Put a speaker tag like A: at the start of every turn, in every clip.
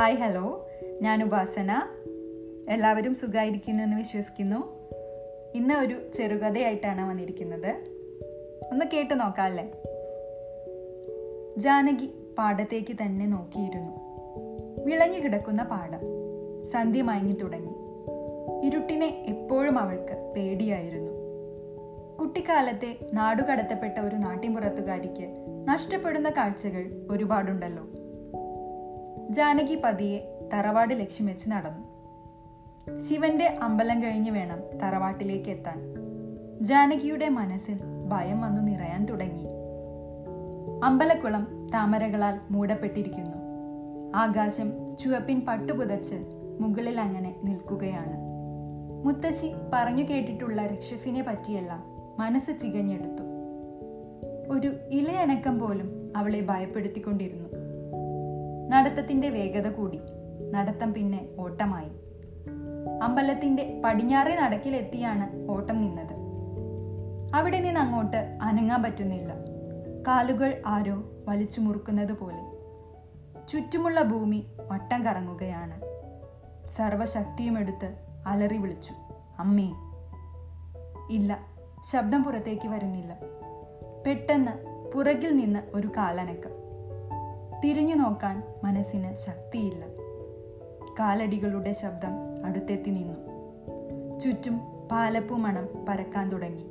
A: Hi hello. ഞാൻ ഉപാസന. എല്ലാവരും സുഖമായിരിക്കുന്നു എന്ന് വിശ്വസിക്കുന്നു. ഇന്ന് ഒരു ചെറുകഥയായിട്ടാണ് വന്നിരിക്കുന്നത്. ഒന്ന് കേട്ട് നോക്കാം അല്ലേ? ജാനകി പാടത്തേക്ക് തന്നെ നോക്കിയിരുന്നു. വിളഞ്ഞു കിടക്കുന്ന പാടം സന്ധ്യ മയങ്ങി തുടങ്ങി. ഇരുട്ടിനെ എപ്പോഴും അവൾക്ക് പേടിയായിരുന്നു. കുട്ടിക്കാലത്തെ നാടുകടത്തപ്പെട്ട ഒരു നാട്ടിൻപുറത്തുകാരിക്ക് നഷ്ടപ്പെടുന്ന കാഴ്ചകൾ ഒരുപാടുണ്ടല്ലോ. ജാനകി പതിയെ തറവാട് ലക്ഷ്യം വെച്ച് നടന്നു. ശിവന്റെ അമ്പലം കഴിഞ്ഞ് വേണം തറവാട്ടിലേക്ക് എത്താൻ. ജാനകിയുടെ മനസ്സിൽ ഭയം വന്നു നിറയാൻ തുടങ്ങി. അമ്പലക്കുളം താമരകളാൽ മൂടപ്പെട്ടിരിക്കുന്നു. ആകാശം ചുവപ്പിൻ പട്ടുപുതച്ച് മുകളിൽ അങ്ങനെ നിൽക്കുകയാണ്. മുത്തശ്ശി പറഞ്ഞു കേട്ടിട്ടുള്ള രക്ഷസിനെ പറ്റിയെല്ലാം മനസ്സ് ചികഞ്ഞെടുത്തു. ഒരു ഇലയനക്കം പോലും അവളെ ഭയപ്പെടുത്തിക്കൊണ്ടിരുന്നു. നടത്തത്തിന്റെ വേഗത കൂടി. നടത്തം പിന്നെ ഓട്ടമായി. അമ്പലത്തിന്റെ പടിഞ്ഞാറേ നടക്കിലെത്തിയാണ് ഓട്ടം നിന്നത്. അവിടെ നിന്ന് അങ്ങോട്ട് അനങ്ങാൻ പറ്റുന്നില്ല. കാലുകൾ ആരോ വലിച്ചു മുറുക്കുന്നത് പോലെ. ചുറ്റുമുള്ള ഭൂമി വട്ടം കറങ്ങുകയാണ്. സർവശക്തിയുമെടുത്ത് അലറി വിളിച്ചു അമ്മേ. ഇല്ല ശബ്ദം പുറത്തേക്ക് വരുന്നില്ല. പെട്ടെന്ന് പുറകിൽ നിന്ന് ഒരു കാലനക്കം. തിരിഞ്ഞു നോക്കാൻ മനസ്സിന് ശക്തിയില്ല. കാലടികളുടെ ശബ്ദം അടുത്തെത്തി നിന്നു. ചുറ്റും പാലപ്പുമണം പരക്കാൻ തുടങ്ങി.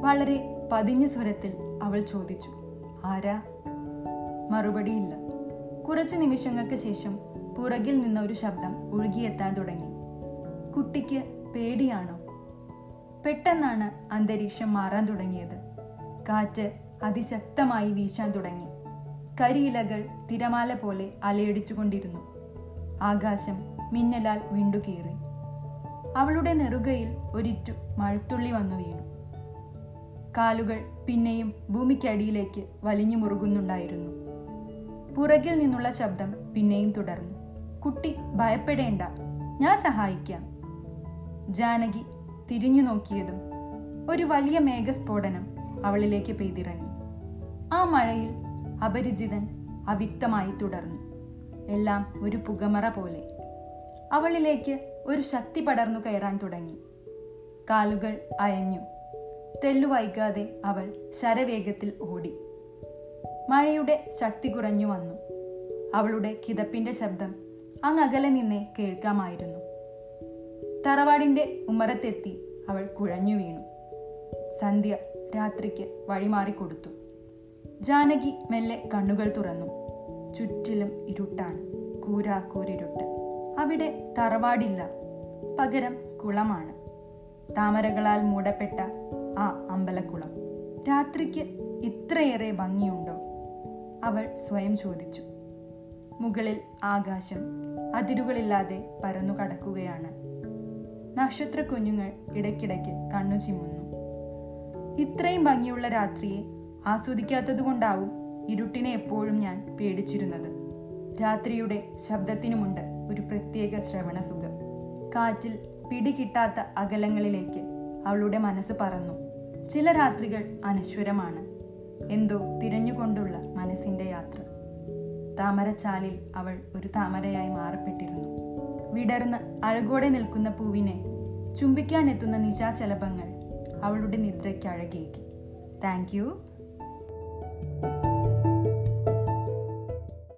A: വളരെ പതിഞ്ഞ സ്വരത്തിൽ അവൾ ചോദിച്ചു ആരാ? മറുപടിയില്ല. കുറച്ചു നിമിഷങ്ങൾക്ക് ശേഷം പുറകിൽ നിന്ന ഒരു ശബ്ദം ഒഴുകിയെത്താൻ തുടങ്ങി. കുട്ടിക്ക് പേടിയാണോ? പെട്ടെന്നാണ് അന്തരീക്ഷം മാറാൻ തുടങ്ങിയത്. കാറ്റ് അതിശക്തമായി വീശാൻ തുടങ്ങി. കരിയിലകൾ തിരമാല പോലെ അലയടിച്ചുകൊണ്ടിരുന്നു. ആകാശം മിന്നലാൽ വീണ്ടു കീറി അവളുടെ നെറുകയിൽ ഒരിറ്റു മഴത്തുള്ളി വന്നു വീണു. കാലുകൾ പിന്നെയും ഭൂമിക്കടിയിലേക്ക് വലിഞ്ഞു മുറുകുന്നുണ്ടായിരുന്നു. പുറകിൽ നിന്നുള്ള ശബ്ദം പിന്നെയും തുടർന്നു. കുട്ടി ഭയപ്പെടേണ്ട. ഞാൻ സഹായിക്കാം. ജാനകി തിരിഞ്ഞു നോക്കിയതും ഒരു വലിയ മേഘസ്ഫോടനം അവളിലേക്ക് പെയ്തിറങ്ങി. ആ മഴയിൽ അപരിചിതൻ അവ്യക്തമായി തുടർന്നു. എല്ലാം ഒരു പുകമറ പോലെ. അവളിലേക്ക് ഒരു ശക്തി പടർന്നു കയറാൻ തുടങ്ങി. കാലുകൾ അയഞ്ഞു. തെല്ലു വൈകാതെ അവൾ ശരവേഗത്തിൽ ഓടി. മഴയുടെ ശക്തി കുറഞ്ഞു വന്നു. അവളുടെ കിതപ്പിന്റെ ശബ്ദം അങ്ങകലെ നിന്നേ കേൾക്കാമായിരുന്നു. തറവാടിന്റെ ഉമ്മറത്തെത്തി അവൾ കുഴഞ്ഞു വീണു. സന്ധ്യ രാത്രിക്ക് വഴിമാറിക്കൊടുത്തു ജാനകി മെല്ലെ കണ്ണുകൾ തുറന്നു. ചുറ്റിലും ഇരുട്ടാണ്. കൂരാക്കൂരിരുട്ട്. അവിടെ തറവാടില്ല. പകരം കുളമാണ്. താമരകളാൽ മൂടപ്പെട്ട ആ അമ്പലക്കുളം. രാത്രിക്ക് ഇത്രയേറെ ഭംഗിയുണ്ടോ? അവൾ സ്വയം ചോദിച്ചു. മുകളിൽ ആകാശം അതിരുകളില്ലാതെ പരന്നു കടക്കുകയാണ് നക്ഷത്ര കുഞ്ഞുങ്ങൾ ഇടയ്ക്കിടയ്ക്ക് കണ്ണു ചിമ്മുന്നു ഇത്രയും ഭംഗിയുള്ള രാത്രിയെ ആസ്വദിക്കാത്തതുകൊണ്ടാവും ഇരുട്ടിനെ എപ്പോഴും ഞാൻ പേടിച്ചിരുന്നത്. രാത്രിയുടെ ശബ്ദത്തിനുമുണ്ട് ഒരു പ്രത്യേക ശ്രവണസുഖം കാറ്റിൽ പിടികിട്ടാത്ത അകലങ്ങളിലേക്ക് അവളുടെ മനസ്സ് പറന്നു. ചില രാത്രികൾ അനശ്വരമാണ്. എന്തോ തിരഞ്ഞുകൊണ്ടുള്ള മനസ്സിന്റെ യാത്ര. താമരച്ചാലിൽ അവൾ ഒരു താമരയായി മാറപ്പെട്ടിരുന്നു. വിടർന്ന് അഴകോടെ നിൽക്കുന്ന പൂവിനെ ചുംബിക്കാനെത്തുന്ന നിശാചലഭങ്ങൾ അവളുടെ നിദ്രയ്ക്ക് അഴകേക്കി താങ്ക് യു.